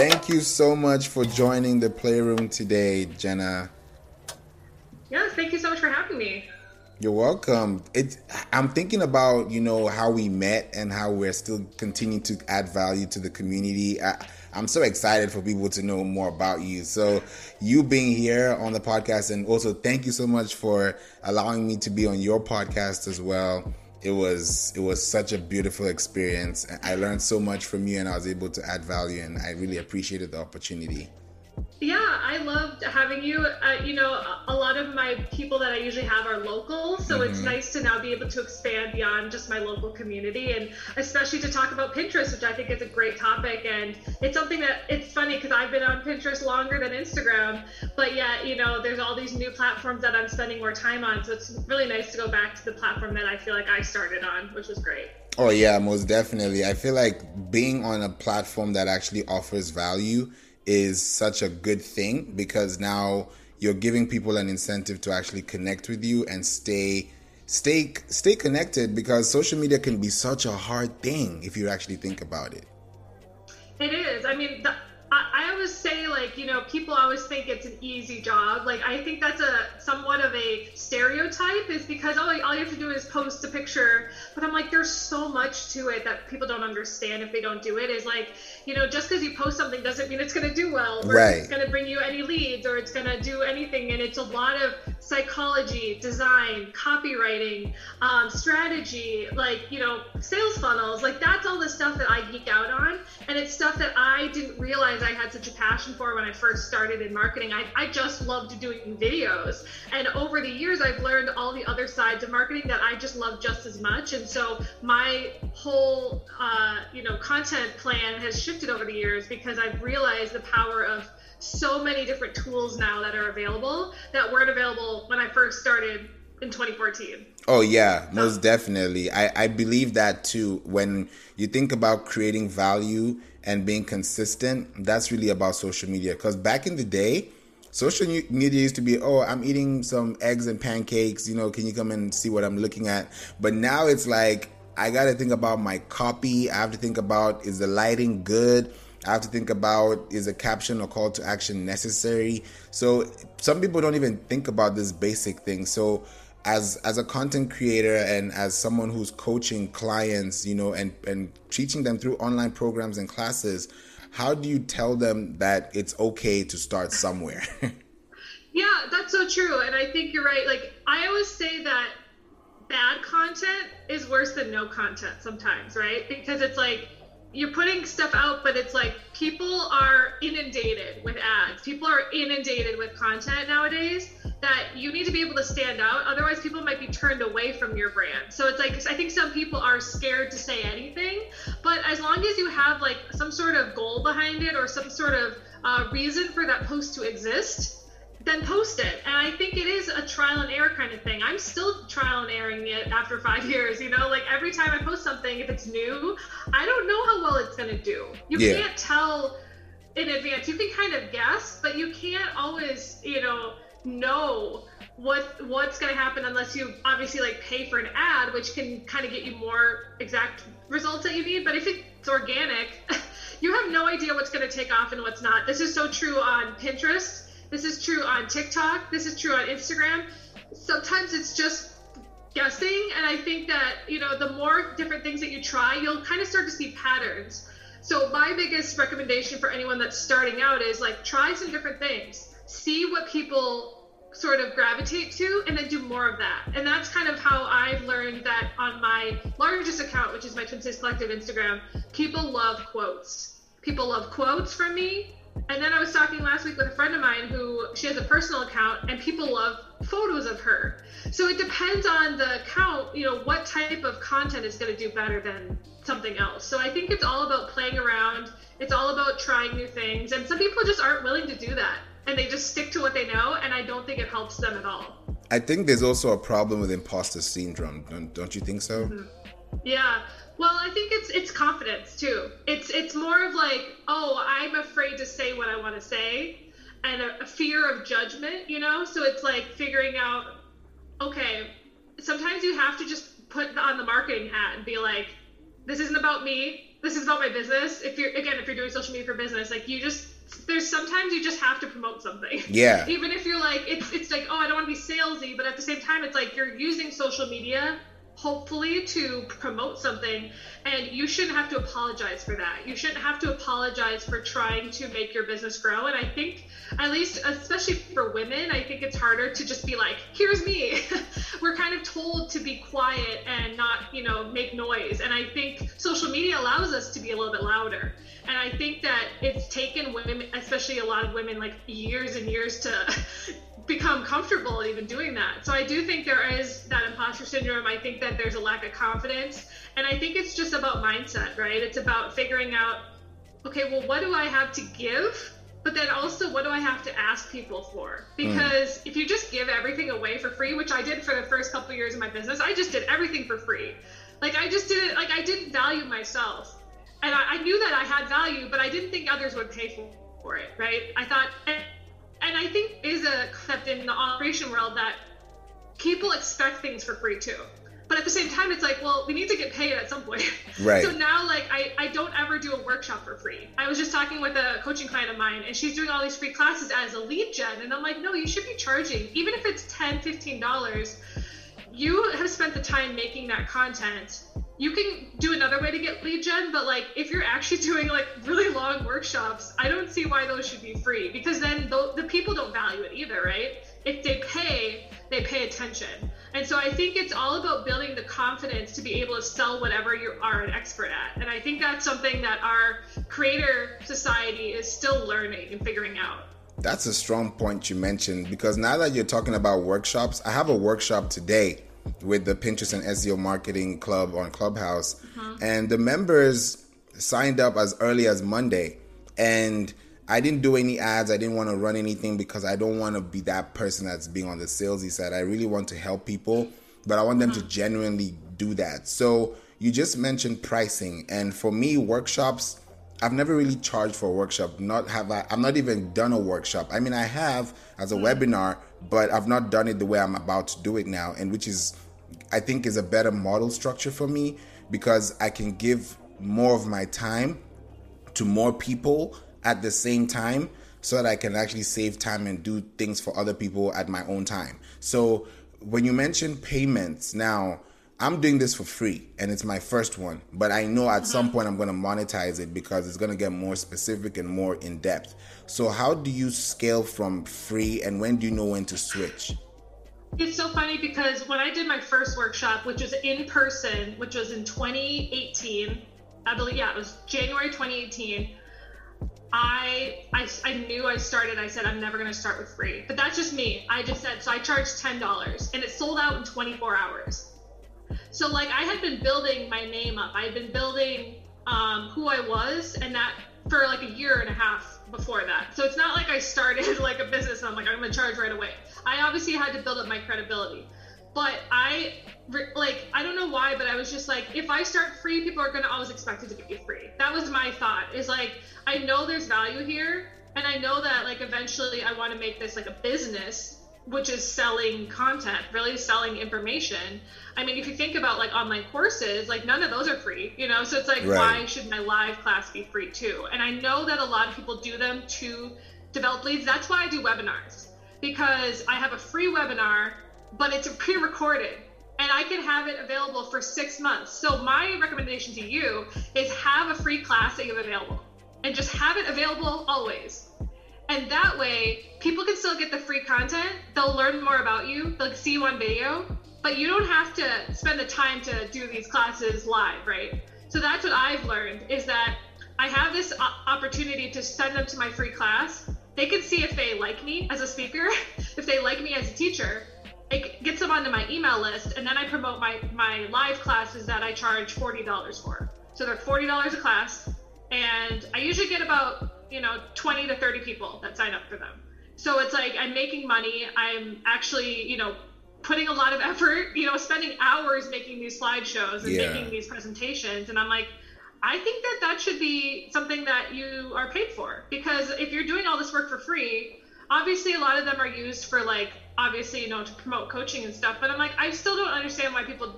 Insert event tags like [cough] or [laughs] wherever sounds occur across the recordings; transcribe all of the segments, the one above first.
Thank you so much for joining the Playroom today, Jenna. Yes, thank you so much for having me. You're welcome. It, I'm thinking about you know how we met and how we're still continuing to add value to the community. I, I'm so excited for people to know more about you. So, you being here on the podcast, and also thank you so much for allowing me to be on your podcast as well. It was it was such a beautiful experience. I learned so much from you, and I was able to add value, and I really appreciated the opportunity. Yeah, I loved having you. Uh, you know, a lot of my people that I usually have are local, so mm-hmm. it's nice to now be able to expand beyond just my local community, and especially to talk about Pinterest, which I think is a great topic. And it's something that it's funny because I've been on Pinterest longer than Instagram, but yet you know, there's all these new platforms that I'm spending more time on. So it's really nice to go back to the platform that I feel like I started on, which was great. Oh yeah, most definitely. I feel like being on a platform that actually offers value is such a good thing because now you're giving people an incentive to actually connect with you and stay stay stay connected because social media can be such a hard thing if you actually think about it. It is. I mean, the, I, I always say like you know people always think it's an easy job. Like I think that's a somewhat of a stereotype is because all, all you have to do is post a picture. But I'm like there's so much to it that people don't understand if they don't do it. Is like you know just because you post something doesn't mean it's going to do well or right. it's going to bring you any leads or it's going to do anything. And it's a lot of psychology, design, copywriting, um, strategy, like you know sales funnels. Like that's all the stuff that I geek out on, and it's stuff that I didn't realize I had such a passion for when I first started in marketing. I, I just loved doing videos. And over the years, I've learned all the other sides of marketing that I just love just as much. And so my whole, uh, you know, content plan has shifted over the years because I've realized the power of so many different tools now that are available that weren't available when I first started in 2014. Oh yeah, most definitely. I, I believe that too. When you think about creating value and being consistent, that's really about social media. Because back in the day, social media used to be, oh, I'm eating some eggs and pancakes. You know, can you come and see what I'm looking at? But now it's like I got to think about my copy. I have to think about is the lighting good. I have to think about is a caption or call to action necessary. So some people don't even think about this basic thing. So as as a content creator and as someone who's coaching clients you know and and teaching them through online programs and classes how do you tell them that it's okay to start somewhere [laughs] yeah that's so true and i think you're right like i always say that bad content is worse than no content sometimes right because it's like you're putting stuff out, but it's like people are inundated with ads. People are inundated with content nowadays that you need to be able to stand out. Otherwise, people might be turned away from your brand. So it's like, I think some people are scared to say anything, but as long as you have like some sort of goal behind it or some sort of uh, reason for that post to exist, then post it. And I think it is a trial and error kind of thing. I'm still trial and erroring it after five [laughs] years. You know, like every time I post something, if it's new, I don't know how well it's going to do. You yeah. can't tell in advance. You can kind of guess, but you can't always, you know, know what what's going to happen unless you obviously like pay for an ad, which can kind of get you more exact results that you need. But if it's organic, [laughs] you have no idea what's going to take off and what's not. This is so true on Pinterest this is true on TikTok. This is true on Instagram. Sometimes it's just guessing. And I think that, you know, the more different things that you try, you'll kind of start to see patterns. So my biggest recommendation for anyone that's starting out is like try some different things. See what people sort of gravitate to and then do more of that. And that's kind of how I've learned that on my largest account, which is my Twin Cities Collective Instagram, people love quotes. People love quotes from me and then I was talking last week with a friend of mine who she has a personal account and people love photos of her. So it depends on the account, you know, what type of content is going to do better than something else. So I think it's all about playing around. It's all about trying new things. And some people just aren't willing to do that and they just stick to what they know. And I don't think it helps them at all. I think there's also a problem with imposter syndrome. Don't, don't you think so? Mm-hmm. Yeah. Well, I think it's it's confidence too. It's it's more of like, oh, I'm afraid to say what I want to say, and a, a fear of judgment. You know, so it's like figuring out, okay, sometimes you have to just put on the marketing hat and be like, this isn't about me. this is about my business. If you're again, if you're doing social media for business, like you just there's sometimes you just have to promote something. Yeah. [laughs] Even if you're like it's it's like, oh, I don't want to be salesy, but at the same time it's like you're using social media hopefully to promote something and you shouldn't have to apologize for that. You shouldn't have to apologize for trying to make your business grow and i think at least especially for women i think it's harder to just be like here's me. [laughs] We're kind of told to be quiet and not you know make noise and i think social media allows us to be a little bit louder and i think that it's taken women especially a lot of women like years and years to [laughs] become comfortable even doing that. So I do think there is that imposter syndrome. I think that there's a lack of confidence. And I think it's just about mindset, right? It's about figuring out, okay, well, what do I have to give? But then also, what do I have to ask people for? Because mm. if you just give everything away for free, which I did for the first couple of years of my business, I just did everything for free. Like I just didn't like I didn't value myself, and I, I knew that I had value, but I didn't think others would pay for, for it, right? I thought, and I think is a concept in the operation world that people expect things for free too. But at the same time, it's like, well, we need to get paid at some point. [laughs] Right. So now, like, I, I don't ever do a workshop for free. I was just talking with a coaching client of mine, and she's doing all these free classes as a lead gen. And I'm like, no, you should be charging, even if it's $10, $15. You have spent the time making that content you can do another way to get lead gen, but like if you're actually [laughs] doing like really long workshops, I don't see why those should be free because then the, think it's all about building the confidence to be able to sell whatever you are an expert at. And I think that's something that our creator society is still learning and figuring out. That's a strong point you mentioned because now that you're talking about workshops, I have a workshop today with the Pinterest and SEO Marketing Club on Clubhouse, uh-huh. and the members signed up as early as Monday, and I didn't do any ads. I didn't want to run anything because I don't want to be that person that's being on the salesy side. I really want to help people, but I want them to genuinely do that. So you just mentioned pricing, and for me, workshops. I've never really charged for a workshop. Not have I? I've not even done a workshop. I mean, I have as a mm. webinar, but I've not done it the way I'm about to do it now, and which is, I think, is a better model structure for me because I can give more of my time to more people at the same time so that I can actually save time and do things for other people at my own time. So when you mention payments, now I'm doing this for free and it's my first one, but I know at some mm-hmm. point I'm going to monetize it because it's going to get more specific and more in depth. So, how do you scale from free and when do you know when to switch? It's so funny because when I did my first workshop, which was in person, which was in 2018, I believe, yeah, it was January 2018. I, I, I knew I started. I said I'm never going to start with free, but that's just me. I just said so. I charged ten dollars, and it sold out in 24 hours. So like I had been building my name up. I had been building um, who I was, and that for like a year and a half before that. So it's not like I started [laughs] like a business and I'm like I'm gonna charge right away. I obviously had to build up my credibility. But I like I don't know why, but I was just like, if I start free, people are gonna always expect it to be free. That was my thought. Is like I know there's value here, and I know that like eventually I want to make this like a business which is selling content, really selling information. I mean, if you think about like online courses, like none of those are free, you know? So it's like, right. why should my live class be free too? And I know that a lot of people do them to develop leads. That's why I do webinars because I have a free webinar, but it's pre recorded and I can have it available for six months. So my recommendation to you is have a free class that you have available and just have it available always and that way, people can still get the free content. They'll learn more about you. They'll see you on video, but you don't have to spend the time to do these classes live, right? So that's what I've learned is that I have this opportunity to send them to my free class. They can see if they like me as a speaker, [laughs] if they like me as a teacher. It gets them onto my email list, and then I promote my my live classes that I charge forty dollars for. So they're forty dollars a class, and I usually get about you know 20 to 30 people that sign up for them so it's like i'm making money i'm actually you know putting a lot of [laughs] effort you know spending hours making these slideshows and yeah. making these presentations and i'm like i think that that should be something that you are paid for because if you're doing all this work for free obviously a lot of them are used for like obviously you know to promote coaching and stuff but i'm like i still don't understand why people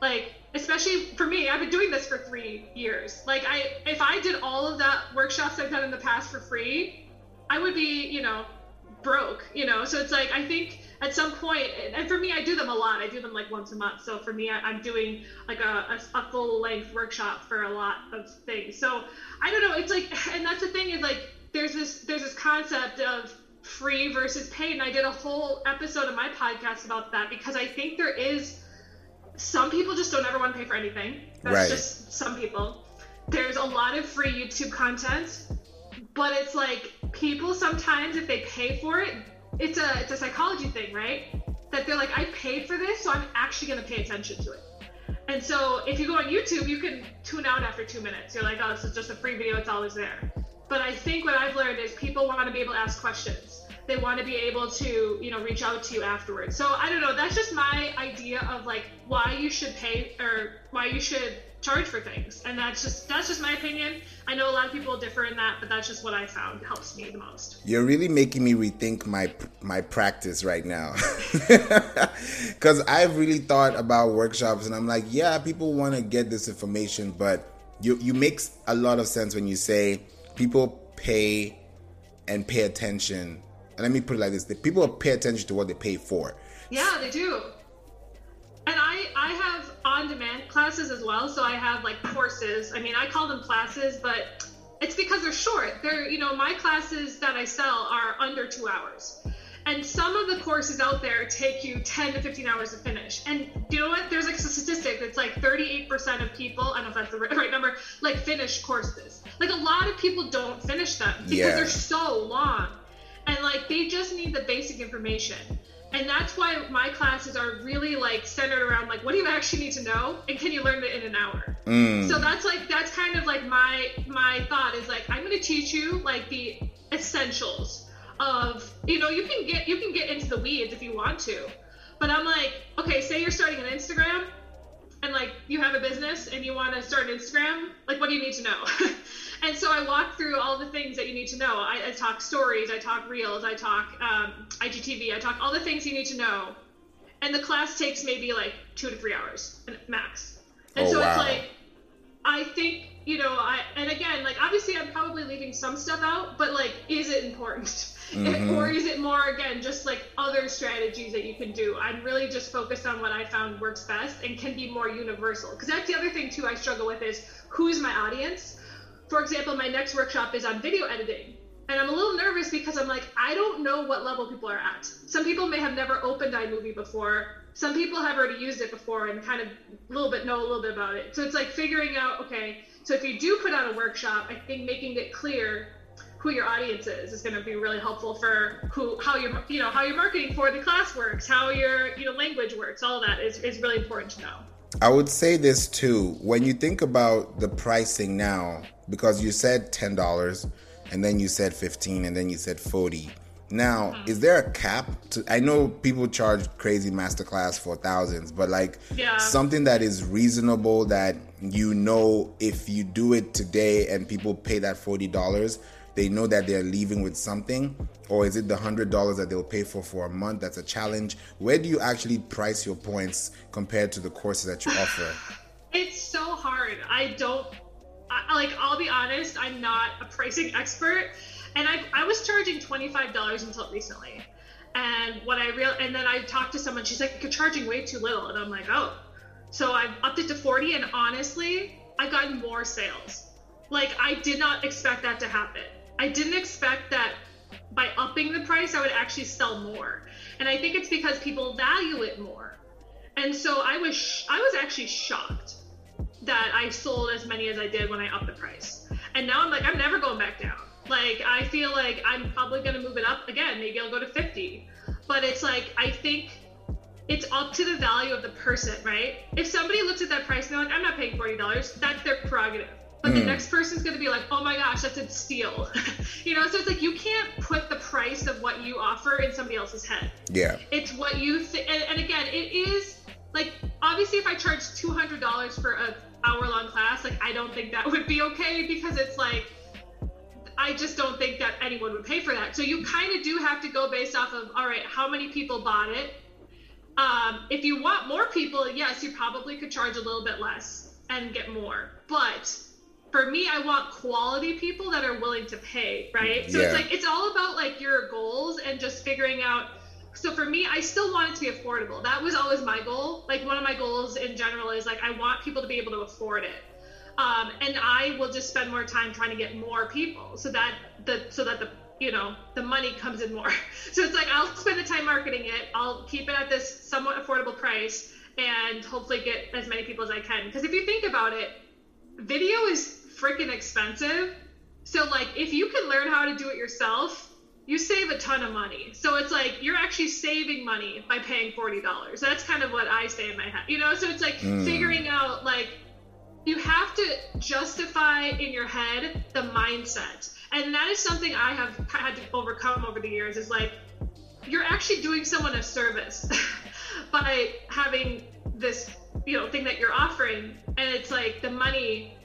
Like, especially for me, I've been doing this for three years. Like, I if I did all of that workshops I've done in the past for free, I would be, you know, broke. You know, so it's like I think at some point, and for me, I do them a lot. I do them like once a month. So for me, I, am doing like a, a, a full length workshop for a lot of things. So I don't know. It's like, and that's the thing is like, there's this there's this concept of free versus paid, and I did a whole episode of my podcast about that because I think there is some people just don't ever want to pay for anything. That's right. just some people. There's a lot of free YouTube content, but it's like people sometimes if they pay for it, it's a it's a psychology thing, right? That they're like, I paid for this, so I'm actually gonna pay attention to it. And so if you go on YouTube, you can tune out after two minutes. You're like, oh, this is just a free video, it's always there. But I think what I've learned is people want to be able to ask questions. They want to be able to, you know, reach out to you afterwards. So I don't know. That's just my idea of like why you should pay or why you should charge for things and that's just that's just my opinion i know a lot of people differ in that but that's just what i found helps me the most you're really making me rethink my my practice right now [laughs] because i've really thought about workshops and i'm like yeah people want to get this information but you you makes a lot of sense when you say people pay and pay attention and let me put it like this the people pay attention to what they pay for yeah they do and I I have on demand classes as well. So I have like courses. I mean, I call them classes, but it's because they're short. They're you know my classes that I sell are under two hours. And some of the courses out there take you 10 to 15 hours to finish. And you know what? There's like a statistic that's like 38% of people, I don't know if that's the right number, like finish courses. Like a lot of people don't finish them because yeah. they're so long. And like they just need the basic information and that's why my classes are really like centered around like what do you actually need to know and can you learn it in an hour mm. so that's like that's kind of like my my thought is like i'm going to teach you like the essentials of you know you can get you can get into the weeds if you want to but i'm like okay say you're starting an instagram and like you have a business and you want to start an instagram like what do you need to know [laughs] And so I walk through all the things that you need to know. I, I talk stories, I talk reels, I talk um, IGTV, I talk all the things you need to know. And the class takes maybe like two to three hours max. And oh, so wow. it's like, I think, you know, I, and again, like obviously I'm probably leaving some stuff out, but like, is it important? [laughs] Mm-hmm. or is it more again just like other strategies that you can do i'm really just focused on what i found works best and can be more universal because that's the other thing too i struggle with is who's my audience for example, my next workshop is on video editing. And I'm a little nervous because I'm like, I don't know what level people are at. Some people may have never opened iMovie before. Some people have already used it before and kind of a little bit know a little bit about it. So it's like figuring out, okay, so if you do put on a workshop, I think making it clear who your audience is is going to be really helpful for who how you're you know how you're marketing for the class works, how your you know language works, all that is, is really important to know. I would say this too. When you think about the pricing now, because you said $10 and then you said 15 and then you said 40. Now, mm-hmm. is there a cap to I know people charge crazy masterclass for thousands, but like yeah. something that is reasonable that you know if you do it today and people pay that $40, they know that they're leaving with something or is it the hundred dollars that they'll pay for for a month that's a challenge? Where do you actually price your points compared to the courses that you offer? It's so hard. I don't I, like i'll be honest i'm not a pricing expert and i, I was charging $25 until recently. And what i real and then i talked to someone she's like you're charging way too little and i'm like oh. So i've upped it to 40 and honestly i've gotten more sales. Like i did not expect that to happen I didn't expect that by upping the price, I would actually sell more. And I think it's because people value it more. And so I was sh- I was actually shocked that I sold as many as I did when I upped the price. And now I'm like I'm never going back down. Like I feel like I'm probably going to move it up again. Maybe I'll go to 50. But it's like I think it's up to the value of the person, right? If somebody looks at that price and they're like, I'm not paying $40, that's their prerogative but mm. the hmm. next person's going to be like, oh my gosh, that's a steal. [laughs] you know, so it's like you can't put the price of what you offer in somebody else's head. Yeah. It's what you think. And, and, again, it is like, obviously, if I charge $200 for a hour long class, like, I don't think that [laughs] would be okay because it's like, I just don't think that anyone would pay for that. So you kind of do have to go based off of, all right, how many people bought it? Um, if you want more people, yes, you probably could charge a little bit less and get more. But for me, I want quality people that are willing to pay, right? So Yeah. it's like it's all about like your goals and just figuring out. So for me, I still want it to be affordable. That was always my goal. Like one of my goals in general is like I want people to be able to afford it. Um, and I will just spend more time trying to get more people so that the so that the you know the money comes in more. [laughs] So it's like I'll spend the time marketing it. I'll keep it at this somewhat affordable price and hopefully get as many people as I can. Because if you think about it, video is freaking expensive. So like if you can learn how to do it yourself, you save a ton of money. So it's like you're actually saving money by paying forty dollars. That's kind of what I say in my head. You know, so it's like hmm. figuring out like you have to justify in your head the mindset. And that is something I have had to overcome over the years is like you're actually doing someone a service [laughs] by having this, you know, thing that you're offering and it's like the money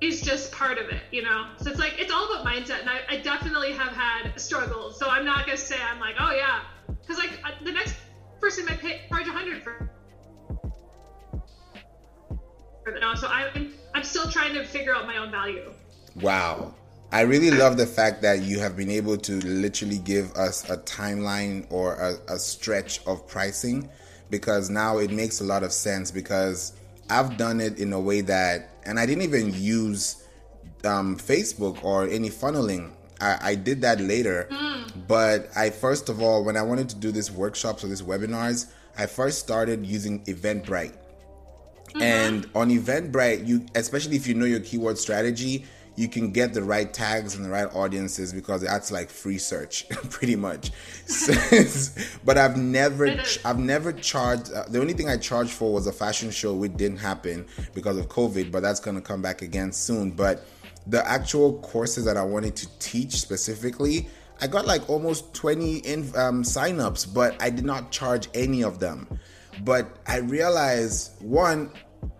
is just part of it, you know? So it's like it's all about mindset and I, I definitely have had struggles. So I'm not gonna say I'm like, oh yeah. Because like uh, the next person might pay charge a hundred for you so I'm I'm still trying to figure out my own value. Wow. I really love the fact that you have been able to literally give us a timeline or a, a stretch of pricing because now it makes a lot of sense because I've done it in a way that, and I didn't even use um, Facebook or any funneling. I, I did that later, but I first of all, when I wanted to do these workshops or these webinars, I first started using Eventbrite. And on Eventbrite, you especially if you know your keyword strategy, you can get the right tags and the right audiences because that's like free search, [laughs] pretty much. [laughs] But I've never, I've never charged. Uh, the only thing I charged for was a fashion show, which didn't happen because of COVID. But that's gonna come back again soon. But the actual courses that I wanted to teach specifically, I got like almost 20 in, um, signups, but I did not charge any of them. But I realized one,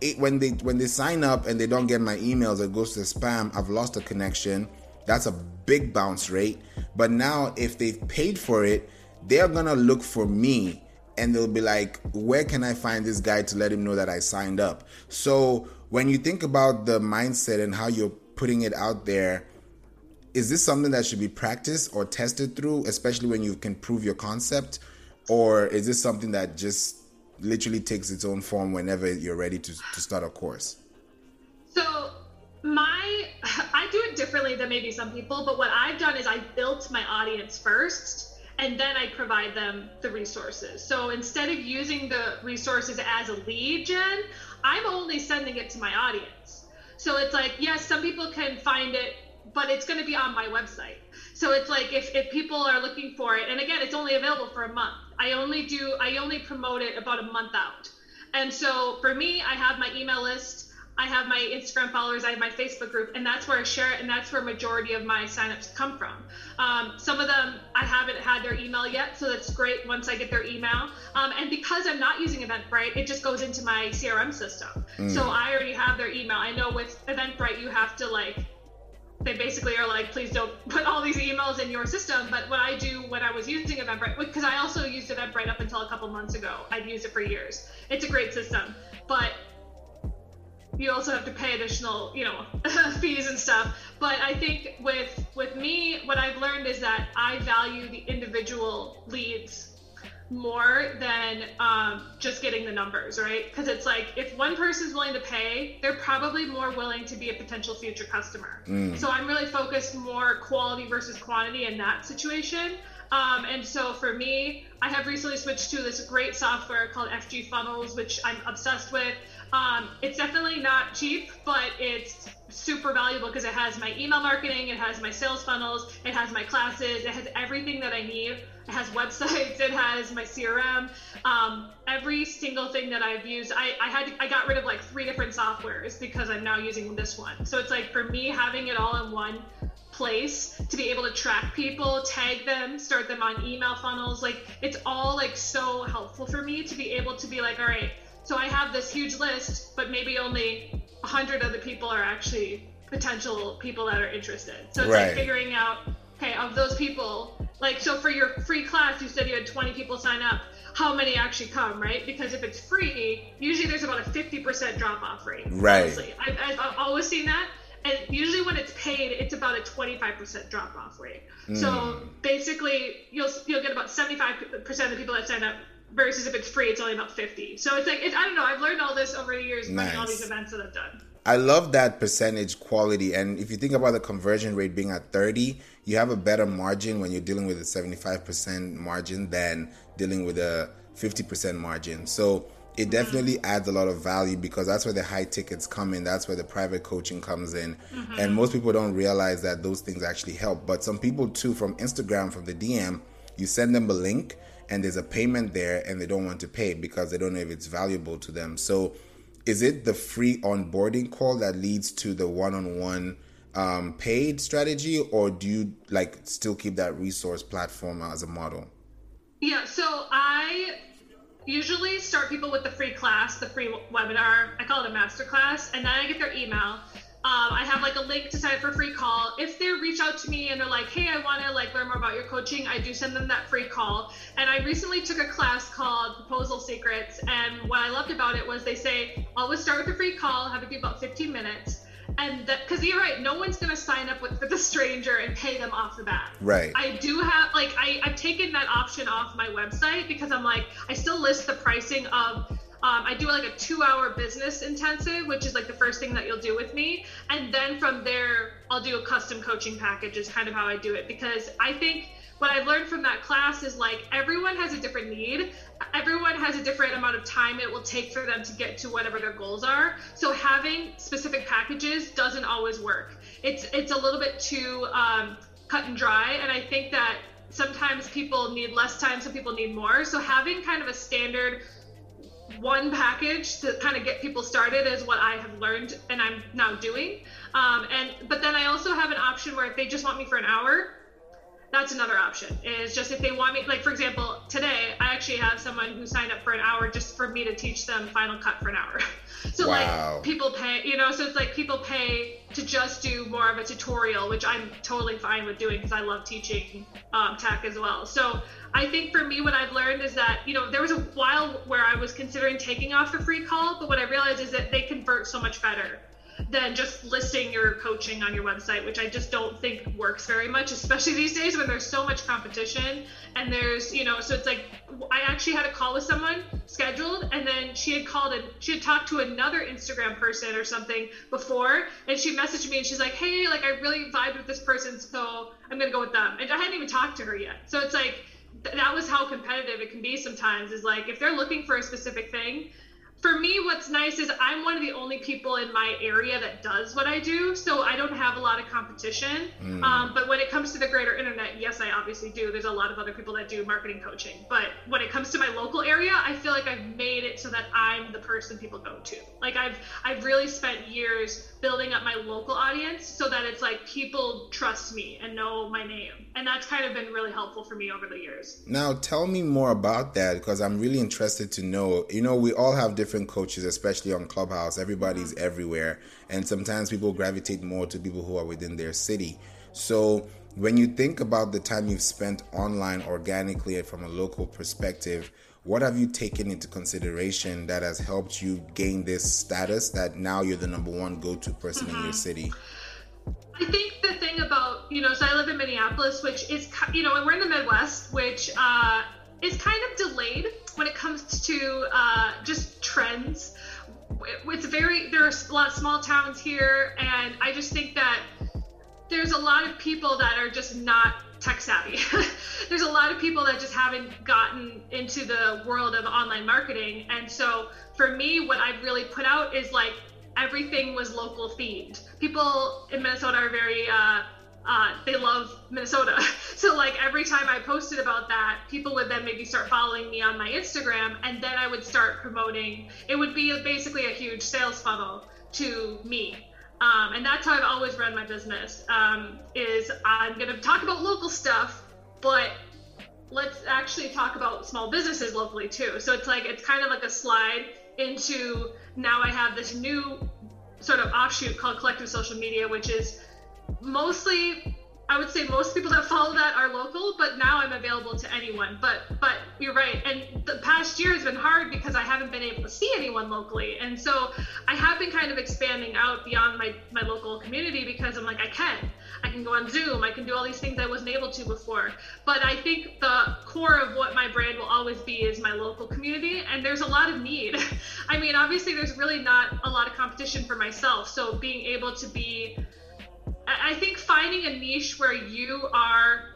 it, when they when they sign up and they don't get my emails, it goes to spam. I've lost a connection. That's a big bounce rate. But now, if they've paid for it, they're gonna look for me and they'll be like, where can I find this guy to let him know that I signed up? So when you think about the mindset and how you're putting it out there, is this something that should be practiced or tested through, especially when you can prove your concept? Or is this something that just literally takes its own form whenever you're ready to, to start a course? So my I do it differently than maybe some people, but what I've done is I built my audience first and then I provide them the resources. So instead of using the resources as a lead gen, I'm only sending it to my audience. So it's like, yes, some people can find it, but it's going to be on my website. So it's like if, if people are looking for it, and again, it's only available for a month. I only do I only promote it about a month out. And so for me, I have my email list, I have my Instagram followers, I have my Facebook group, and that's where I share it, and that's where majority of my signups come from. Um, some of them I haven't had their email yet, so that's great once I get their email. Um, and because I'm not using Eventbrite, it just goes into my CRM system. So I already have their email. I know with Eventbrite, you have to like they basically are like, please don't put all these emails in your system. But what I do when I was using Eventbrite, because I also used Eventbrite up until a couple months ago, I'd used it for years. It's a great system, but you also have to pay additional, you know, [laughs] fees and stuff. But I think with with me, what I've learned is that I value the individual leads more than um, just getting the numbers, right? Because it's like if one person's willing to pay, they're probably more willing to be a potential future customer. So I'm really focused more quality versus quantity in that situation. Um, and so for me, I have recently switched to this great software called FG Funnels, which I'm obsessed with. Um, it's definitely not cheap, but it's super valuable because it has my email marketing, it has my sales funnels, it has my classes, it has everything that I need. It has [laughs] websites, it has my CRM, um, every single thing that I've used. I, I had I got rid of like three different softwares because I'm now using this one. So it's like for me having it all in one place to be able to track people, tag them, start them on email funnels. Like it's all like so helpful for me to be able to be like, all right, have this huge list, but maybe only a hundred of the people are actually potential people that are interested. So it's Right. like figuring out, okay, of those people, like so for your free class you said you had 20 people sign up how many actually come right because if it's free usually there's about a 50% drop off rate right I've, I've, always seen that and usually when it's paid it's about a 25% drop off rate mm. so basically you'll you'll get about 75% of the people that sign up versus if it's free it's only about 50 so it's like it, i don't know i've learned all this over the years nice. all these events that i've done I love that percentage quality. And if you think about the conversion rate being at 30, you have a better margin when you're dealing with a 75% margin than dealing with a 50% margin. So it definitely adds a lot of value because that's where the high tickets come in. That's where the private coaching comes in. Mm-hmm. And most people don't realize that those things actually help. But some people, too, from Instagram, from the DM, you send them a link and there's a payment there and they don't want to pay because they don't know if it's valuable to them. So is it the free onboarding call that leads to the one-on-one um, paid strategy or do you like still keep that resource platform as a model? Yeah so i usually start people with the free class the free webinar. I call it a master class and then i get their email um, I have like a link to sign up for free call. If they reach out to me and they're like, "Hey, I want to like learn more about your coaching," I do send them that free call. And I recently took a class called Proposal Secrets, and what I loved about it was they say always start with a free call, have it be about 15 minutes, and that because you're right, no one's gonna sign up with, with a stranger and pay them off the bat. Right. I do have like I I've taken that option off my website because I'm like I still list the pricing of um, I do like a two hour business intensive, which is like the first thing that you'll do with me. And then from there, I'll do a custom coaching package, is kind of how I do it. Because I think what I've learned from that class is like everyone has a different need. Everyone has a different amount of time it will take for them to get to whatever their goals are. So having specific packages doesn't always work. It's it's a little bit too um, cut and dry, and I think that sometimes people need less time, some people need more. So having kind of a standard one package to kind of get people started is what I have learned and I'm now doing. Um, and but then I also have an option where if they just want me for an hour, that's another option. Is just if they want me, like for example, today I actually have someone who signed up for an hour just for me to teach them Final Cut for an hour. [laughs] so wow. like people pay, you know, so it's like people pay to just do more of a tutorial, which I'm totally fine with doing because I love teaching um, tech as well. So I think for me, what I've learned is that, you know, there was a while where I was considering taking off the free call, but what I realized is that they convert so much better than just listing your coaching on your website, which I just don't think works very much, especially these days when there's so much competition and there's, you know, so it's like I actually had a call with someone scheduled and then she had called and she had talked to another Instagram person or something before and she messaged me and she's like, Hey, like I really vibed with this person, so I'm gonna go with them. And I hadn't even talked to her yet. So it's like that was how competitive it can be sometimes is like if they're looking for a specific thing for me, what's nice is I'm one of the only people in my area that does what I do, so I don't have a lot of competition. Mm. Um, but when it comes to the greater internet, yes, I obviously do. There's a lot of other people that do marketing coaching. But when it comes to my local area, I feel like I've made it so that I'm the person people go to. Like I've I've really spent years building up my local audience so that it's like people trust me and know my name, and that's kind of been really helpful for me over the years. Now, tell me more about that because I'm really interested to know. You know, we all have different different coaches, especially on Clubhouse. Everybody's everywhere, and sometimes people gravitate more to people who are within their city. So, when you think about the time you've spent online organically and from a local perspective, what have you taken into consideration that has helped you gain this status that now you're the number one go to person mm-hmm. in your mm-hmm. city? I think the thing about, you know, so I live in Minneapolis, which is, you know, we're in the Midwest, which uh, is kind of delayed when it comes to uh, just trends. It's very there are a lot of small towns here, and I just think that there's a lot of people that are just not tech savvy. [laughs] there's a lot of people that just haven't gotten into the world of online marketing, and so for me, what I've really put out is like everything was local themed. People in Minnesota are very uh, uh, they love Minnesota. [laughs] So like every time I posted about that, people would then maybe start following me on my Instagram, and then I would start promoting. It would be basically a huge sales funnel to me. Um, and that's how I've always run my business. Um, is I'm gonna talk about local stuff, but let's actually talk about small businesses locally too. So it's like it's kind of like a slide into now I have this new sort of offshoot called Collective Social Media, which is mostly I would say most people that follow that are local, but now I'm available to anyone. But but you're right. And the past year has been hard because I haven't been able to see anyone locally. And so I have been kind of expanding out beyond my, my local community because I'm like, I can. I can go on Zoom. I can do all these things I wasn't able to before. But I think the core of what my brand will always be is my local community. And there's a lot of need. [laughs] I mean, obviously, there's really not a lot of competition for myself. So being able to be I think finding a niche where you are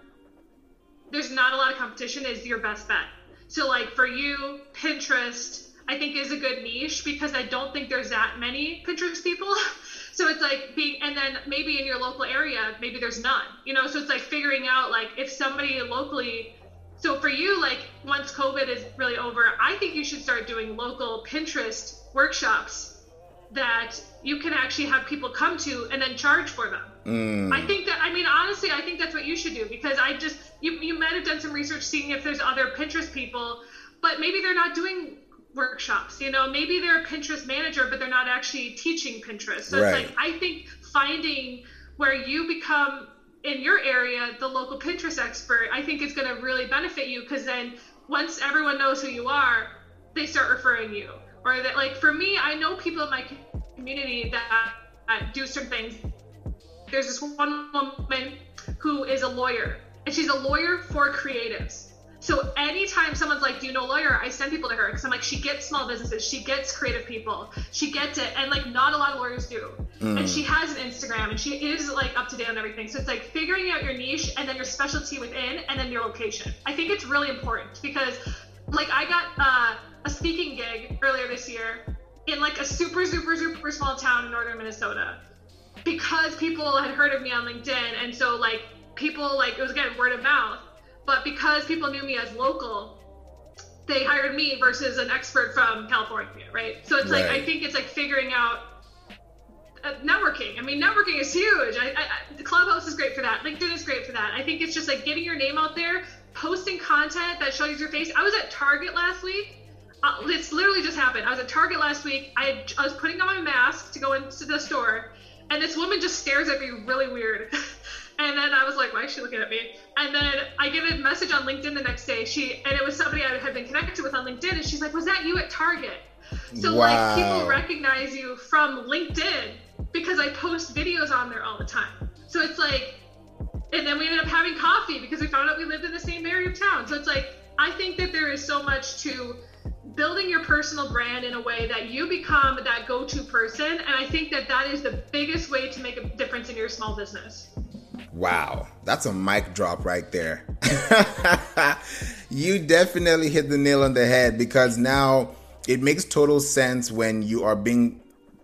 there's not a lot of competition is your best bet. So like for you, Pinterest, I think is a good niche because I don't think there's that many Pinterest people. [laughs] so it's like being and then maybe in your local area, maybe there's none. You know, so it's like figuring out like if somebody locally so for you, like once COVID is really over, I think you should start doing local Pinterest workshops that you can actually have people come to and then charge for them. Mm. I think that I mean honestly, I think that's what you should do because I just you you might have done some research seeing if there's other Pinterest people, but maybe they're not doing workshops. You know, maybe they're a Pinterest manager, but they're not actually teaching Pinterest. So right. it's like I think finding where you become in your area the local Pinterest expert, I think is going to really benefit you because then once everyone knows who you are, they start referring you. Or that like for me, I know people in my community that, that do certain things there's this one woman who is a lawyer, and she's a lawyer for creatives. So anytime someone's like, "Do you know a lawyer?" I send people to her because I'm like, she gets small businesses, she gets creative people, she gets it, and like not a lot of lawyers do. Mm. And she has an Instagram, and she is like up to date on everything. So it's like figuring out your niche and then your specialty within, and then your location. I think it's really important because, like, I got uh, a speaking gig earlier this year in like a super super super small town in northern Minnesota because people had heard of me on LinkedIn, and so like people like it was again word of mouth. But because people knew me as local, they hired me versus an expert from California, right? So it's right. like I think it's like figuring out uh, networking. I mean, networking is huge. I, I, the Clubhouse is great for that. LinkedIn is great for that. I think it's just like getting your name out there, posting content that shows your face. I was at Target last week. Uh, it's literally just happened. I was at Target last week. I, had, I was putting on my mask to go into the store, and this woman just stares at me really weird. [laughs] and then I was like, why is she looking at me? And then I get a message on LinkedIn the next day. She and it was somebody I had been connected with on LinkedIn, and she's like, was that you at Target? So wow. like people recognize you from LinkedIn because I post videos on there all the time. So it's like, and then we ended up having coffee because we found out we lived in the same area of town. So it's like I think that there is so much to building your personal brand in a way that you become that go-to person. And i think that that is the biggest way to make a difference in your small business. Wow. That's a mic drop right there. [laughs] You definitely hit the nail on the head because now it makes total sense when you are being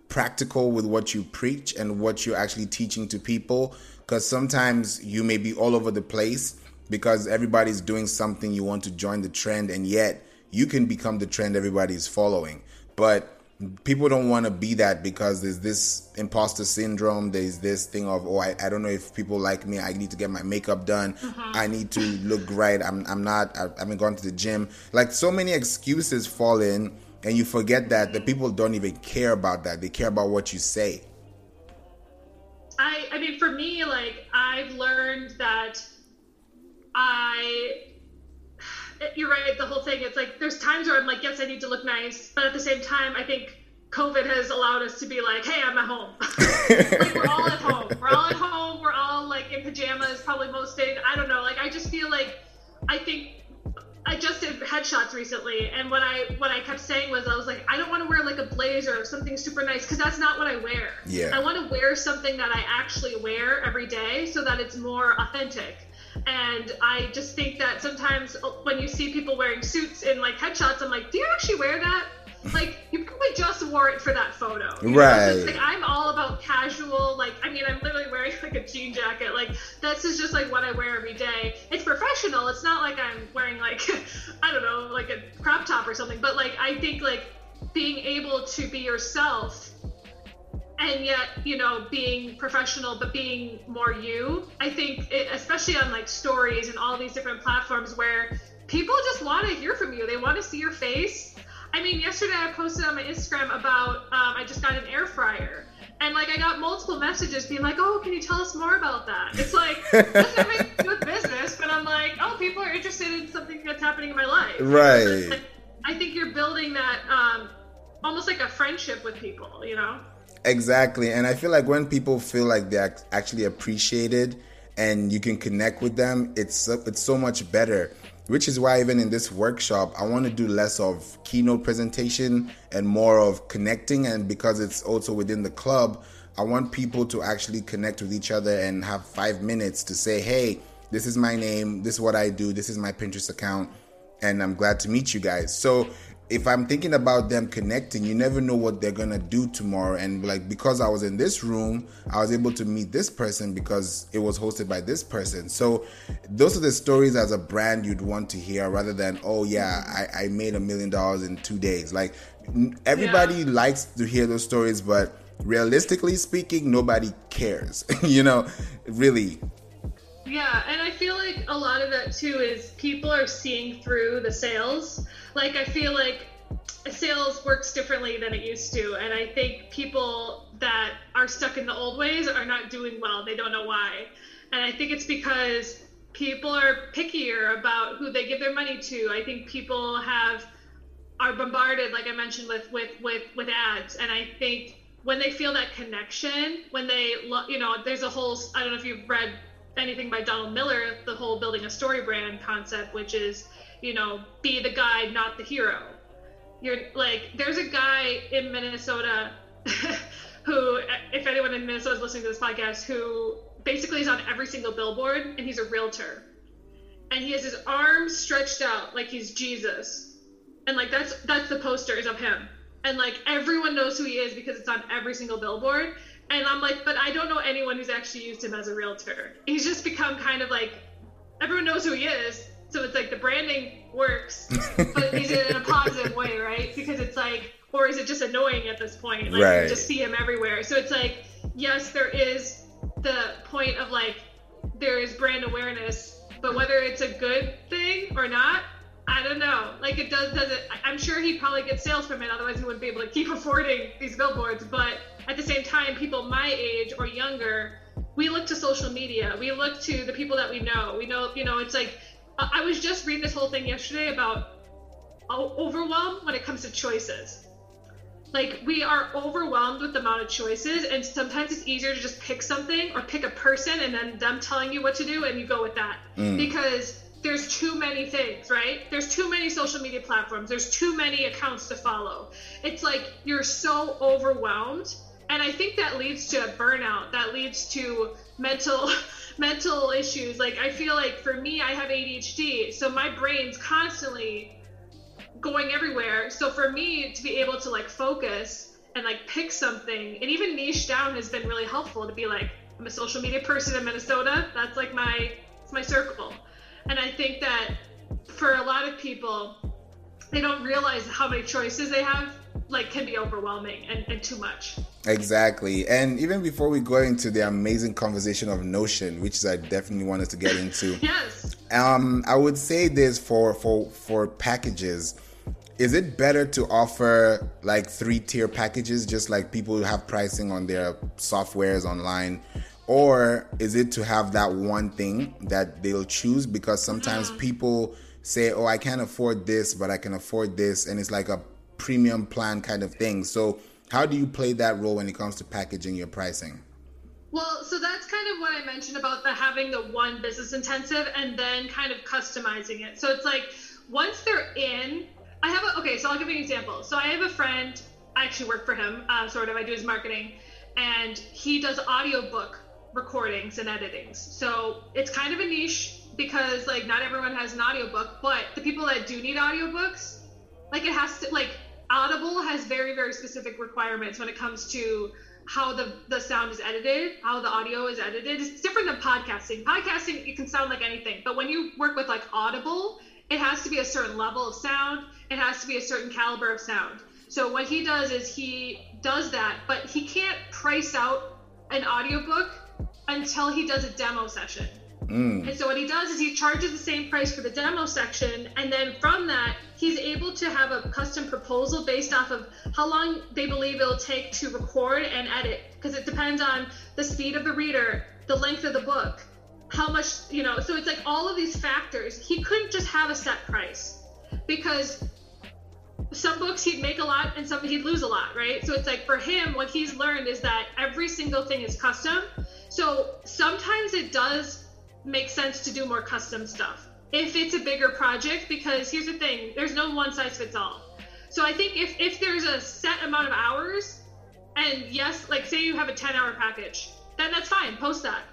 practical with what you preach and what you're actually teaching to people. Because sometimes you may be all over the place because everybody's doing something you want to join the trend and yet you can become the trend everybody's following. But people don't want to be that because there's this imposter syndrome. There's this thing of, oh, I, I don't know if people like me. I need to get my makeup done. Mm-hmm. I need to look great. I'm, I'm not, I, I haven't gone to the gym. Like so many excuses fall in and you forget that the people don't even care about that. They care about what you say. I, I mean, for me, like I've learned that I you're right. The whole thing. It's like there's times where I'm like, yes, I need to look nice, but at the same time, I think COVID has allowed us to be like, hey, I'm at home. [laughs] like we're all at home. We're all at home. We're all like in pajamas, probably most days. I don't know. Like I just feel like I think I just did headshots recently, and what I what I kept saying was I was like, I don't want to wear like a blazer or something super nice because that's not what I wear. Yeah. I want to wear something that I actually wear every day so that it's more authentic. And I just think that sometimes uh, when you see people wearing suits in like headshots, I'm like, do you actually wear that? Like you probably just wore it for that photo, right? So like I'm all about casual. Like I mean, I'm literally wearing [laughs] like a jean jacket. Like this is just like what I wear every day. It's professional. It's not like I'm wearing like [laughs] I don't know, like a crop top or something. But like I think like being able to be yourself and yet you know being professional but being more you i think it, especially on like stories and all these different platforms where people just want to hear from you they want to see your face i mean yesterday i posted on my instagram about um, i just got an air fryer And like I got multiple messages being like, "Oh, can you tell us more about that?" It's like that's nothing to do with business, but I'm like, "Oh, people are interested in something that's happening in my life." Right. Like, I think you're building that um, almost like a friendship with people, you know? Exactly. And I feel like when people feel like they're actually appreciated and you can connect with them, it's it's so much better. Which is why even in this workshop, I want to do less of keynote presentation and more of connecting. And because it's also within the club, I want people to actually connect with each other and have five minutes to say, "Hey, this is my name. This is what I do. This is my Pinterest account." and I'm glad to meet you guys. So if I'm thinking about them connecting, you never know what they're gonna do tomorrow. And like because I was in this room, I was able to meet this person because it was hosted by this person. So those are the stories as a brand you'd want to hear rather than, oh yeah, I, I made a million dollars in two days. Like everybody yeah. likes to hear those stories, but realistically speaking, nobody cares. [laughs] you know, really. Yeah, and I feel like a lot of that too is people are seeing through the sales. Like I feel like sales works differently than it used to, and I think people that are stuck in the old ways are not doing well. They don't know why. And I think it's because people are pickier about who they give their money to. I think people have are bombarded like I mentioned with with with with ads, and I think when they feel that connection, when they you know, there's a whole I don't know if you've read anything by Donald Miller, the whole building a story brand concept, which is, you know, be the guide, not the hero. You're like, there's a guy in Minnesota [laughs] who, if anyone in Minnesota is listening to this podcast, who basically is on every single billboard and he's a realtor. And he has his arms stretched out like he's Jesus. And like that's that's the posters of him. And like everyone knows who he is because it's on every single billboard. And I'm like, but I don't know anyone who's actually used him as a realtor. He's just become kind of like everyone knows who he is. So it's like the branding works, [laughs] but he's in a positive way, right? Because it's like, or is it just annoying at this point? Like right. you just see him everywhere. So it's like, yes, there is the point of like there is brand awareness, but whether it's a good thing or not, I don't know. Like it does does it I'm sure he probably gets sales from it, otherwise he wouldn't be able to keep [laughs] affording these billboards, but at the same time, people my age or younger, we look to social media. We look to the people that we know. We know, you know, it's like I was just reading this whole thing yesterday about overwhelm when it comes to choices. Like we are overwhelmed with the amount of choices, and sometimes it's easier to just pick something or pick a person and then them telling you what to do, and you go with that mm. because there's too many things, right? There's too many social media platforms. There's too many accounts to follow. It's like you're so overwhelmed and I think that leads to a burnout. That leads to mental [laughs] mental issues. Like I feel like for me, I have ADHD, so my brain's constantly going everywhere. So for me to be able to like focus and like pick something and even niche down has been really helpful to be like I'm a social media person in Minnesota. That's like my it's my circle. And I think that for a lot of people, they don't realize how many choices they have like can be overwhelming and, and too much. Exactly. And even before we go into the amazing conversation of Notion, which I definitely wanted to get into. [laughs] yes. Um, I would say this for for for packages. Is it better to offer like three tier packages, just like people have pricing on their softwares online? Or is it to have that one thing that they'll choose? Because sometimes mm-hmm. people say, Oh, I can't afford this, but I can afford this. And it's like a premium plan kind of thing. So, how do you play that role when it comes to packaging your pricing? Well, so that's kind of what I mentioned about the having the one business intensive and then kind of customizing it. So it's like once they're in, I have a okay. So I'll give you an example. So I have a friend. I actually work for him, uh, sort of. I do his marketing, and he does audiobook recordings and editings. So it's kind of a niche because like not everyone has an audiobook, but the people that do need audiobooks, like it has to like Audible has very, very specific requirements when it comes to how the, the sound is edited, how the audio is edited. It's different than podcasting. Podcasting, it can sound like anything, but when you work with like Audible, it has to be a certain level of sound, it has to be a certain caliber of sound. So what he does is he does that, but he can't price out an audiobook until he does a demo session. Mm. And so what he does is he charges the same price for the demo section, and then from that he's able to have a custom proposal based off of how long they believe it'll take to record and edit, because it depends on the speed of the reader, the length of the book, how much you know. So it's like all of these factors. He couldn't just have a set price because some books he'd make a lot and some he'd lose a lot, right? So it's like for him, what he's learned is that every single thing is custom. So sometimes it does make sense to do more custom stuff. If it's a bigger project because here's the thing there's no one size fits all. So i think if if there's a set amount of hours and yes like say you have a 10 hour package then that's fine post that.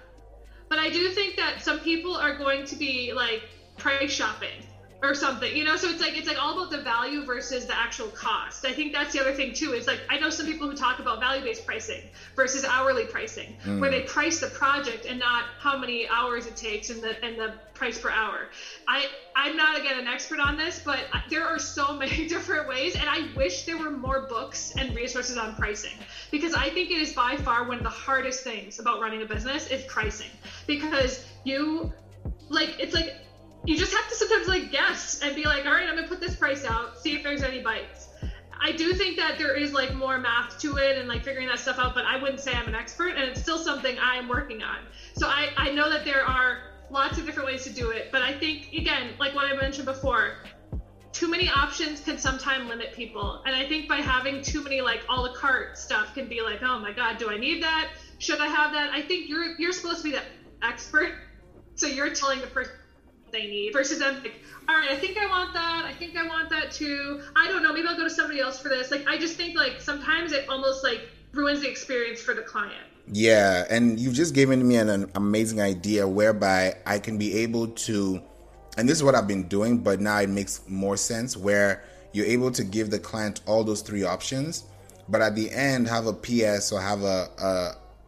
But i do think that some people are going to be like price shopping or something you know? So it's like it's like all about the value versus the actual cost. I think that's the other thing too is like i know some people who talk about value based pricing versus hourly pricing mm. where they price the project and not how many hours it takes and the and the price per hour. I i'm not again an expert on this but there are so [laughs] many different ways and i wish there were more books and resources on pricing because i think it is by far one of the hardest things about running a business is pricing. Because you like it's like you just have to sometimes like guess and be like, all right, I'm gonna put this price out, see if there's any bites. I do think that there is like more math to it and like figuring that stuff out, but I wouldn't say I'm an expert, and it's still something I am working on. So I, I know that there are lots of different ways to do it, but I think again, like what I mentioned before, too many options can sometimes limit people, and I think by having too many like a la carte stuff can be like, oh my god, do I need that? Should I have that? I think you're you're supposed to be the expert, so you're telling the person they need versus them like all right i think i want that i think i want that too. I don't know maybe i'll go to somebody else for this. Like i just think like sometimes it almost like ruins the experience for the client. Yeah and you've just given me an, an amazing idea whereby i can be able to and this is what i've been doing but now it makes more sense where you're able to give the client all those three options but at the end have a ps or have a,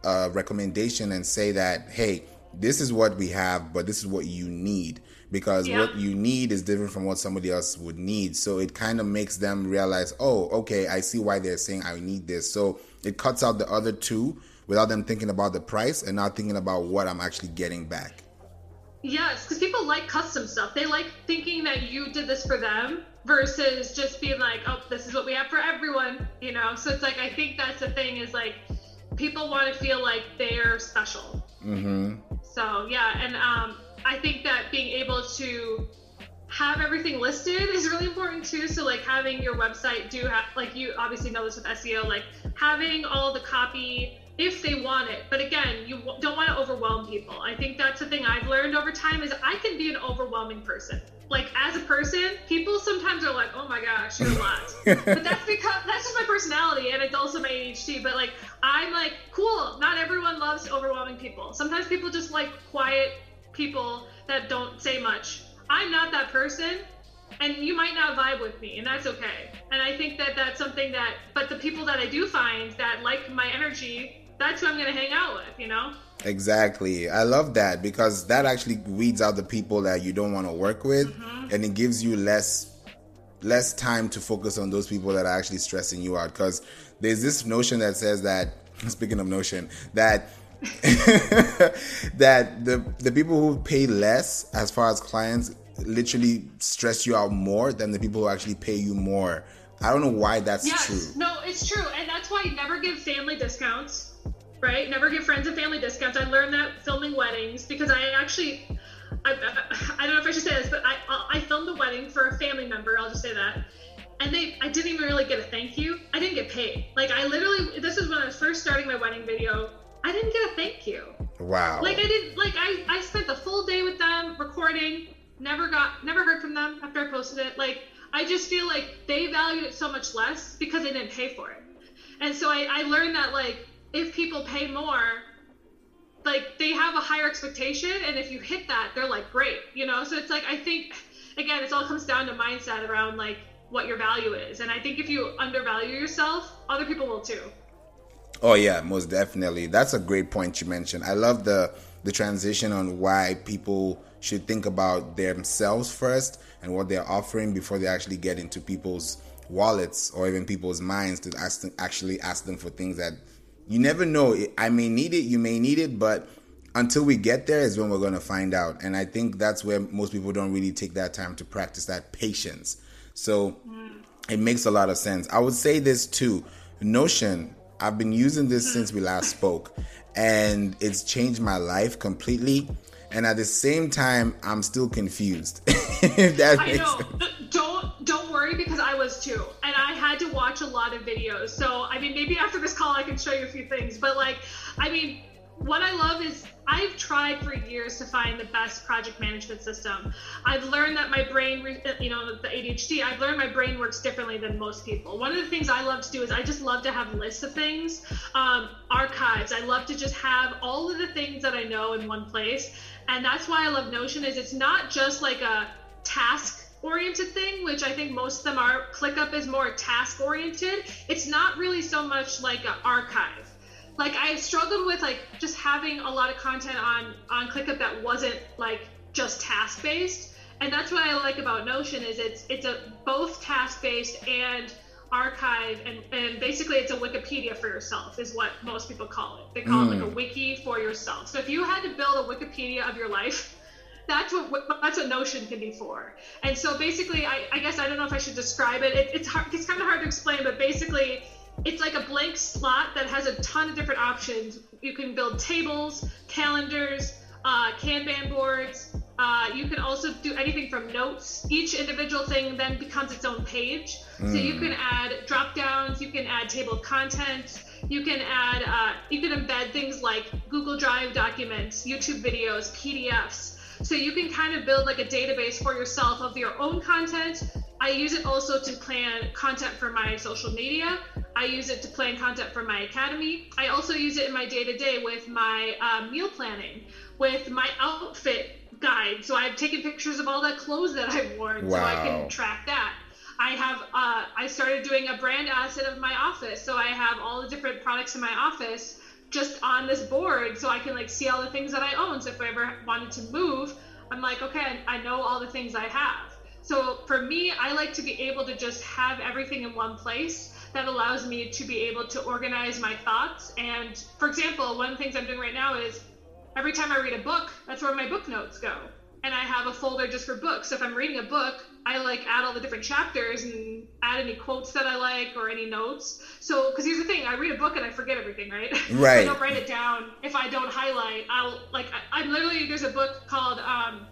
a, a recommendation and say that hey this is what we have but this is what you need because yeah. what you need is different from what somebody else would need. So it kind of makes them realize, oh, okay, I see why they're saying I need this. So it cuts out the other two without them thinking about the price and not thinking about what I'm actually getting back. Yes, because people like custom stuff. They like thinking that you did this for them versus just being like, oh, this is what we have for everyone, you know? So it's like, I think that's the thing is like, people want to feel like they're special. Mm-hmm. So yeah, and um, I think that being able to have everything listed is really important too. So like having your website do have like you obviously know this with SEO, like having all the copy if they want it. But again, you don't want to overwhelm people. I think that's the thing I've learned over time is I can be an overwhelming person. Like as a person, people sometimes are like, "Oh my gosh, you're a lot," [laughs] but that's because that's just my personality, and it's also my ADHD. But like, I'm like, cool. Not everyone loves overwhelming people. Sometimes people just like quiet people that don't say much. I'm not that person, and you might not vibe with me, and that's okay. And I think that that's something that, but the people that I do find that like my energy, that's who I'm going to hang out with, you know? Exactly. I love that because that actually weeds out the people that you don't want to work with mm-hmm. and it gives you less less time to focus on those people that are actually stressing you out because there's this notion that says that [laughs] speaking of notion that [laughs] that the the people who pay less as far as clients literally stress you out more than the people who actually pay you more. I don't know why that's yes, true. No, it's true. And that's why you never give family discounts, right? Never give friends and family discounts. I learned that filming weddings because I actually, I, I, I don't know if I should say this, but I, I filmed a wedding for a family member. I'll just say that. And they, I didn't even really get a thank you. I didn't get paid. Like I literally, this is when I was first starting my wedding video. I didn't get a thank you. Wow. Like I didn't like I I spent the full day with them recording, never got never heard from them after I posted it. Like I just feel like they valued it so much less because they didn't pay for it. And so I, I learned that like if people pay more, like they have a higher expectation and if you hit that, they're like great, you know? So it's like I think again, it all comes down to mindset around like what your value is. And I think if you undervalue yourself, other people will too. Oh yeah, most definitely. That's a great point you mentioned. I love the the transition on why people should think about themselves first and what they're offering before they actually get into people's wallets or even people's minds to ask them, actually ask them for things that you never know. I may need it, you may need it, but until we get there is when we're going to find out. And I think that's where most people don't really take that time to practice that patience. So mm. it makes a lot of sense. I would say this too Notion, I've been using this since we last spoke, and it's changed my life completely. And at the same time, I'm still confused. [laughs] if that I know. Sense. Don't don't worry because I was too, and I had to watch a lot of videos. So I mean, maybe after this call, I can show you a few things. But like, I mean, what I love is I've tried for years to find the best project management system. I've learned that my brain, you know, the ADHD, I've learned my brain works differently than most people. One of the things I love to do is I just love to have lists of things, um, archives. I love to just have all of the things that I know in one place. And that's why I love Notion is it's not just like a task oriented thing, which I think most of them are. ClickUp is more task oriented. It's not really so much like an archive like I struggled with like just having a lot of content on on ClickUp that wasn't like just task based, and that's what I like about Notion is it's it's a both task based and archive and, and basically it's a wikipedia for yourself is what most people call it they call mm. it like a hmm. wiki for yourself so if you had to build a wikipedia of your life [laughs] that's what that's what notion can be for and so basically i, I guess i don't know if i should describe it, it it's hard it's kind of hard to explain but basically it's like a blank slot that has a ton of different options. You can build tables, calendars, uh, Kanban boards. Uh, you can also do anything from notes. Each individual thing then becomes its own page. Mm. So you hmm. can add drop downs, you can add table of contents, you can add, uh, you can embed things like Google Drive documents, YouTube videos, PDFs. So you can kind of build like a database for yourself of your own content. I use it also to plan content for my social media. I use it to plan content for my academy. I also use it in my day to day with my uh, meal planning, with my outfit guide. So I've taken pictures of all the clothes that I've worn, wow. so I can track that. I have uh, I started doing a brand asset of my office, so I have all the different products in my office just on this board, so I can like see all the things that I own. So if I ever wanted to move, I'm like, okay, I know all the things I have. So for me, I like to be able to just have everything in one place that allows me to be able to organize my thoughts. And for example, one of the things I'm doing right now is every time I read a book, that's where my book notes go. And I have a folder just for books. So if I'm reading a book, I like add all the different chapters and add any quotes that I like or any notes. So, because here's the thing, I read a book and I forget everything, right? [laughs] Right. I don't write it down. If I don't highlight, I'll like I, am literally there's a book called um,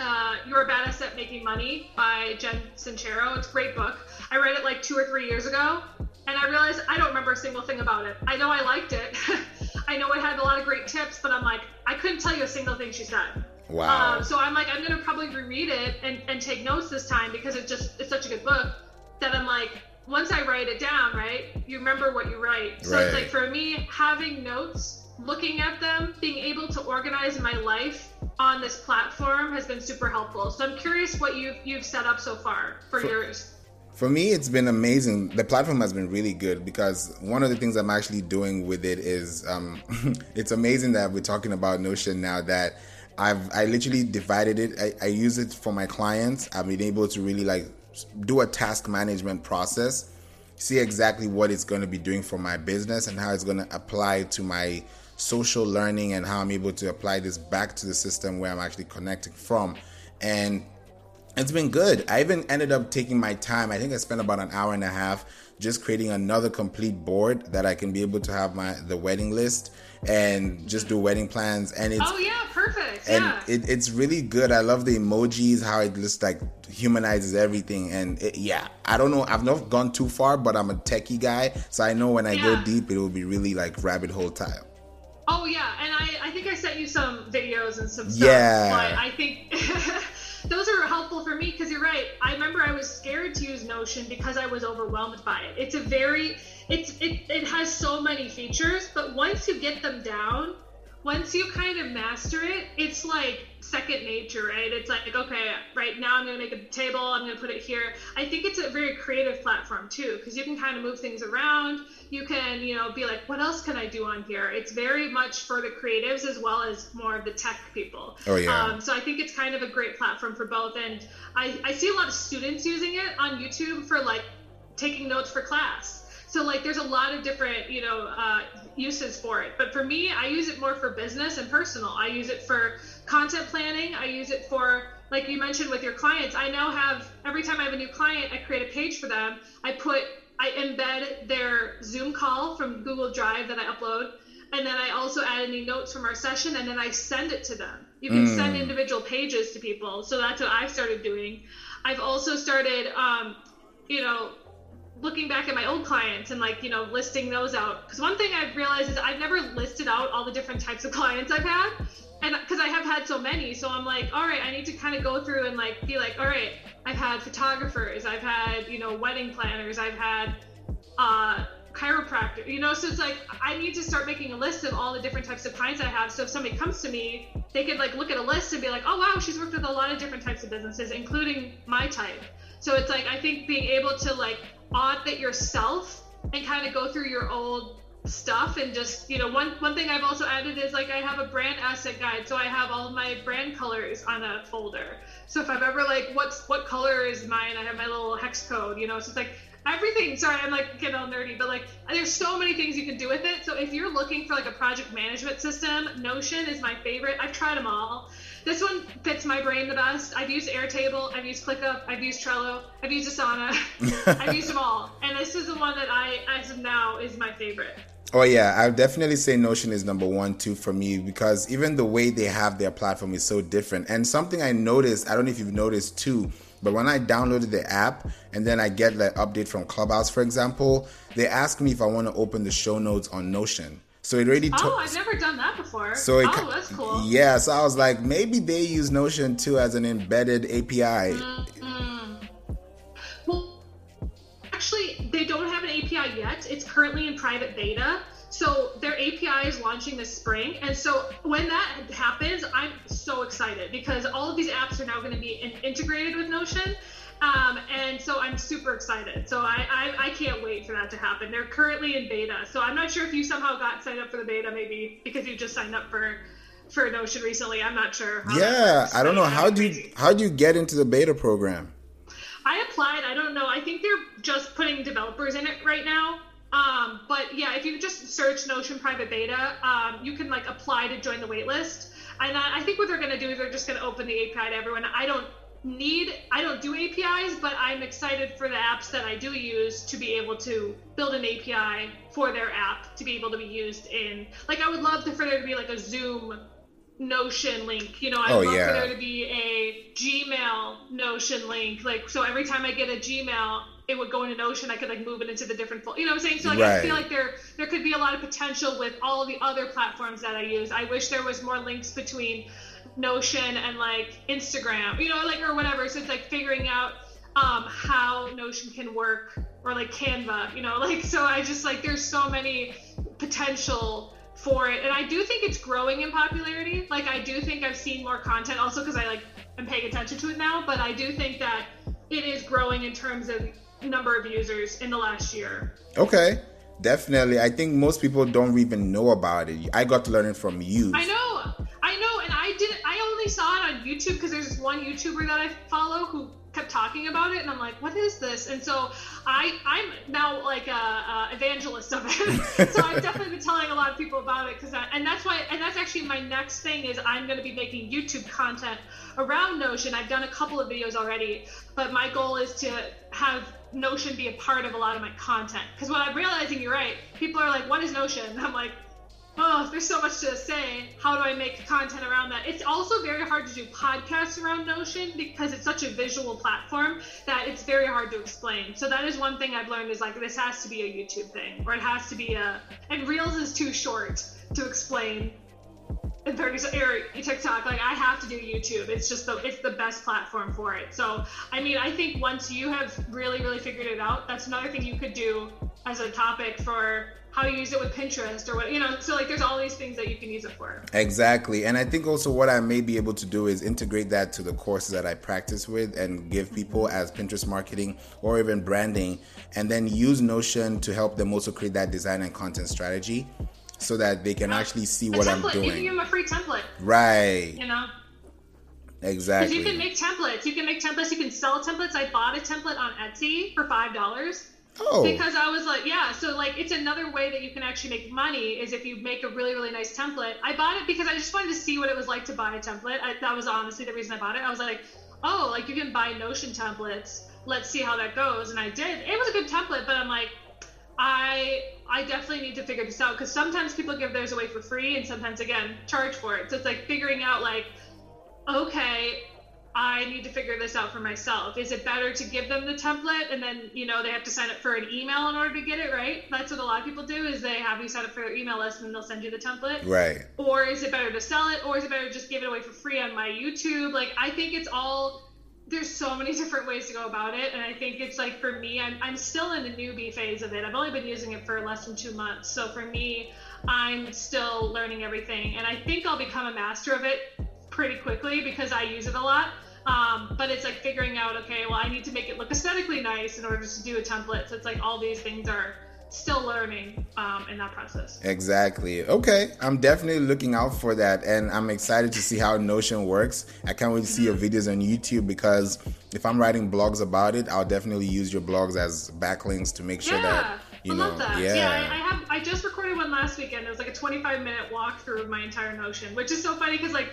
uh, You're a Badass at Making Money by Jen Sincero. It's a great book. I read it like two or three years ago, and I realized I don't remember a single thing about it. I know I liked it. [laughs] I know it had a lot of great tips, but I'm like, I couldn't tell you a single thing she said. Wow. Um, so I'm like, I'm gonna probably reread it and, and take notes this time because it just it's such a good book that I'm like, once I write it down, right, you remember what you write. So right. it's like for me, having notes, looking at them, being able to organize my life on this platform has been super helpful. So I'm curious what you've you've set up so far for, for yours. For me, it's been amazing. The platform has been really good because one of the things I'm actually doing with it is um, [laughs] it's amazing that we're talking about Notion now that I've I literally divided it. I, I use it for my clients. I've been able to really like do a task management process, see exactly what it's going to be doing for my business and how it's going to apply to my social learning and how I'm able to apply this back to the system where I'm actually connecting from. And it's been good. I even ended up taking my time. I think I spent about an hour and a half just creating another complete board that I can be able to have my the wedding list and just do wedding plans and it's oh yeah perfect and yeah. it, it's really good i love the emojis how it just like humanizes everything and it, yeah i don't know i've not gone too far but i'm a techie guy so i know when i yeah. go deep it will be really like rabbit hole time Oh yeah, and I, I think I sent you some videos and some stuff. Yeah. But I think [laughs] those are helpful for me because you're right. I remember I was scared to use Notion because I was overwhelmed by it. It's a very it's it, it has so many features, but once you get them down, once you kind of master it, it's like second nature, right? It's like, okay, right now I'm going to make a table, I'm going to put it here. I think it's a very creative platform too, because you can kind of move things around. You can, you know, be like, what else can I do on here? It's very much for the creatives as well as more of the tech people. Oh, yeah. Um, so I think it's kind of a great platform for both. And I, I see a lot of students using it on YouTube for like taking notes for class So like there's a lot of different, you know, uh, uses for it. But for me, I use it more for business and personal. I use it for content planning. I use it for like you mentioned with your clients. I now have every time I have a new client, I create a page for them. I put I embed their Zoom call from Google Drive that I upload. And then I also add any notes from our session and then I send it to them. You can mm. send individual pages to people. So that's what I've started doing. I've also started, um, you know, looking back at my old clients and like you know listing those out. Because one thing i've realized is i've never listed out all the different types of clients i've had. And because i have had so many. So i'm like all right i need to kind of go through and like be like all right i've had photographers i've had you know wedding planners i've had uh chiropractor you know? So it's like i need to start making a list of all the different types of clients i have. So if somebody comes to me they could like look at a list and be like oh wow she's worked with a lot of different types of businesses including my type. So it's like i think being able to like audit yourself and kind of go through your old stuff and just you know one one thing I've also added is like I have a brand asset guide so I have all my brand colors on a folder. So if I've ever like what's what color is mine? I have my little hex code you know so it's like everything sorry I'm like getting all nerdy but like there's so many things you can do with it. So if you're looking for like a project management system Notion is my favorite. I've tried them all this one fits my brain the best. I've used Airtable, I've used ClickUp, I've used Trello, I've used Asana, [laughs] I've used them all, and this is the one that I, as of now, is my favorite. Oh yeah, I would definitely say Notion is number one too for me because even the way they have their platform is so different. And something I noticed, I don't know if you've noticed too, but when I downloaded the app and then I get the update from Clubhouse, for example, they ask me if I want to open the show notes on Notion. So it already. To- oh, I've never done that before. So it, oh, that's cool. Yeah, so I was like, maybe they use Notion too as an embedded API. Mm-hmm. Well, actually, they don't have an API yet. It's currently in private beta. So their API is launching this spring, and so when that happens, I'm so excited because all of these apps are now going to be in- integrated with Notion. Um, and so I'm super excited. So I, I, I, can't wait for that to happen. They're currently in beta. So I'm not sure if you somehow got signed up for the beta, maybe because you just signed up for for Notion recently. I'm not sure. yeah, I don't know. How do you how do you get into the beta program? I applied. I don't know. I think they're just putting developers in it right now. Um, but yeah, if you just search Notion private beta, um, you can like apply to join the waitlist. And I, I think what they're going to do is they're just going to open the API to everyone. I don't need I don't do APIs, but I'm excited for the apps that I do use to be able to build an API for their app to be able to be used in like I would love for there to be like a Zoom Notion link. You know, I'd oh, love yeah. for there to be a Gmail Notion link. Like so every time I get a Gmail, it would go into Notion. I could like move it into the different folder. You know what I'm saying? So like right. I feel like there there could be a lot of potential with all the other platforms that I use. I wish there was more links between Notion and like Instagram, you know, like or whatever. So it's like figuring out um, how Notion can work or like Canva, you know, [laughs] like so I just like there's so many potential for it and I do think it's growing in popularity. Like I do think I've seen more content also because I like am paying attention to it now, but I do think that it is growing in terms of number of users in the last year. Okay. Definitely. I think most people don't even know about it. I got to learn it from you. I know. I know and I didn't I only saw it on YouTube because there's one YouTuber that I follow who kept talking about it and I'm like, what is this? And so I I'm now like a, a evangelist of it. [laughs] so I've definitely been telling a lot of people about it because and that's why and that's actually my next thing is I'm going to be making YouTube content around Notion. I've done a couple of videos already, but my goal is to have Notion be a part of a lot of my content because what I'm realizing, you're right. People are like, what is Notion? [laughs] I'm like, oh, there's so much to say. How do I make content around that? It's also very hard to do podcasts around Notion because it's such a visual platform that it's very hard to explain. So that is one thing I've learned is like this has to be a YouTube thing or it has to be a and Reels is too short to explain in 30 or TikTok, like I have to do YouTube. It's just the it's the best platform for it. So I mean, I think once you have really really figured it out, that's another thing you could do as a topic for how you use it with Pinterest or what you know. So like, there's all these things that you can use it for. Exactly, and I think also what I may be able to do is integrate that to the courses that I practice with and give people as Pinterest marketing or even branding, and then use Notion to help them also create that design and content strategy so that they can actually see what I'm doing. You can give them a free template. Right. You know. Exactly. Because you can make templates. You can make templates. You can sell templates. I bought a template on Etsy for five dollars, Oh. Because I was like, yeah, so like it's another way that you can actually make money is if you make a really, really nice template. I bought it because I just wanted to see what it was like to buy a template. I, that was honestly the reason I bought it. I was like, oh, like you can buy Notion templates. Let's see how that goes. And I did. It was a good template, but I'm like, I I definitely need to figure this out because sometimes people give theirs away for free and sometimes again charge for it. So it's like figuring out like, okay, I need to figure this out for myself. Is it better to give them the template and then, you know, they have to sign up for an email in order to get it, right? That's what a lot of people do is they have you sign up for their email list and then they'll send you the template. Right. Or is it better to sell it or is it better to just give it away for free on my YouTube? Like I think it's all there's so many different ways to go about it and I think it's like for me I'm I'm still in the newbie phase of it. I've only been using it for less than 2 months. So for me, I'm still learning everything and I think I'll become a master of it pretty quickly because I use it a lot. Um, but it's like figuring out, okay, well, I need to make it look aesthetically nice in order to do a template. So it's like all these things are still learning um, in that process. Exactly. Okay, I'm definitely looking out for that, and I'm excited to see how Notion works. I can't wait to see your mm-hmm. videos on YouTube because if I'm writing blogs about it, I'll definitely use your blogs as backlinks to make sure yeah. that you I know. love that. Yeah, yeah I, I, have. I just recorded one last weekend. It was like a 25 minute walkthrough of my entire Notion, which is so funny because like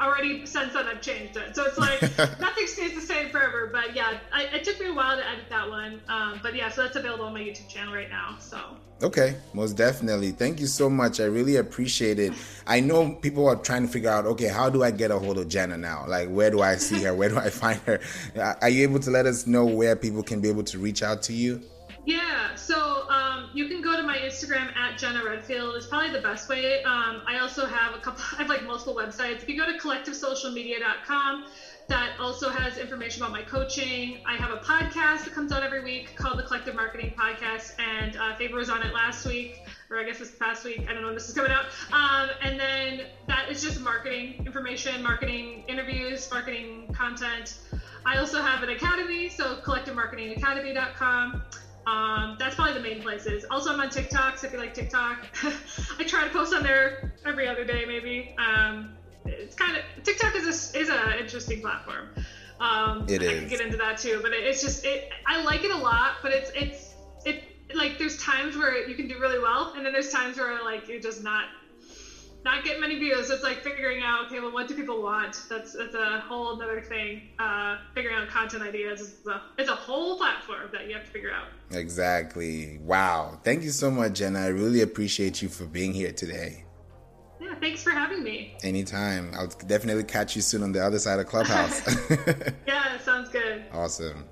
already since then I've changed it. So it's like [laughs] nothing stays the same forever. But yeah, I, it took me a while to edit that one. Um, but yeah, so that's available on my YouTube channel right now. So. Okay, most definitely. Thank you so much. I really appreciate it. I know people are trying to figure out, okay, how do I get a hold of Jenna now? Like, where do I see her? Where do I [laughs] find her? Are you able to let us know where people can be able to reach out to you? Yeah, so um, you can go Instagram at Jenna Redfield. is probably the best way. Um, I also have a couple. [laughs] I have like multiple websites. If you go to collectivesocialmedia.com, that also has information about my coaching. I have a podcast that comes out every week called the Collective Marketing Podcast, and uh, Faber was on it last week, or I guess it's this past week. I don't know when this is coming out. Um, and then that is just marketing information, marketing interviews, marketing content. I also have an academy, so collectivemarketingacademy.com. Um, that's probably the main places. Also, I'm on TikTok, so if you like TikTok, [laughs] I try to post on there every other day, maybe. Um, it's kind of TikTok is a, is an interesting platform. Um, it is. I can get into that too, but it's just it. I like it a lot, but it's it's it like there's times where you can do really well, and then there's times where like you're just not not getting many views. It's like figuring out, okay, well, what do people want? That's that's a whole other thing. Uh, figuring out content ideas is a, it's a whole platform that you have to figure out. Exactly. Wow. Thank you so much, Jenna. I really appreciate you for being here today. Yeah, thanks for having me. Anytime. I'll definitely catch you soon on the other side of Clubhouse. [laughs] yeah, sounds good. [laughs] Awesome.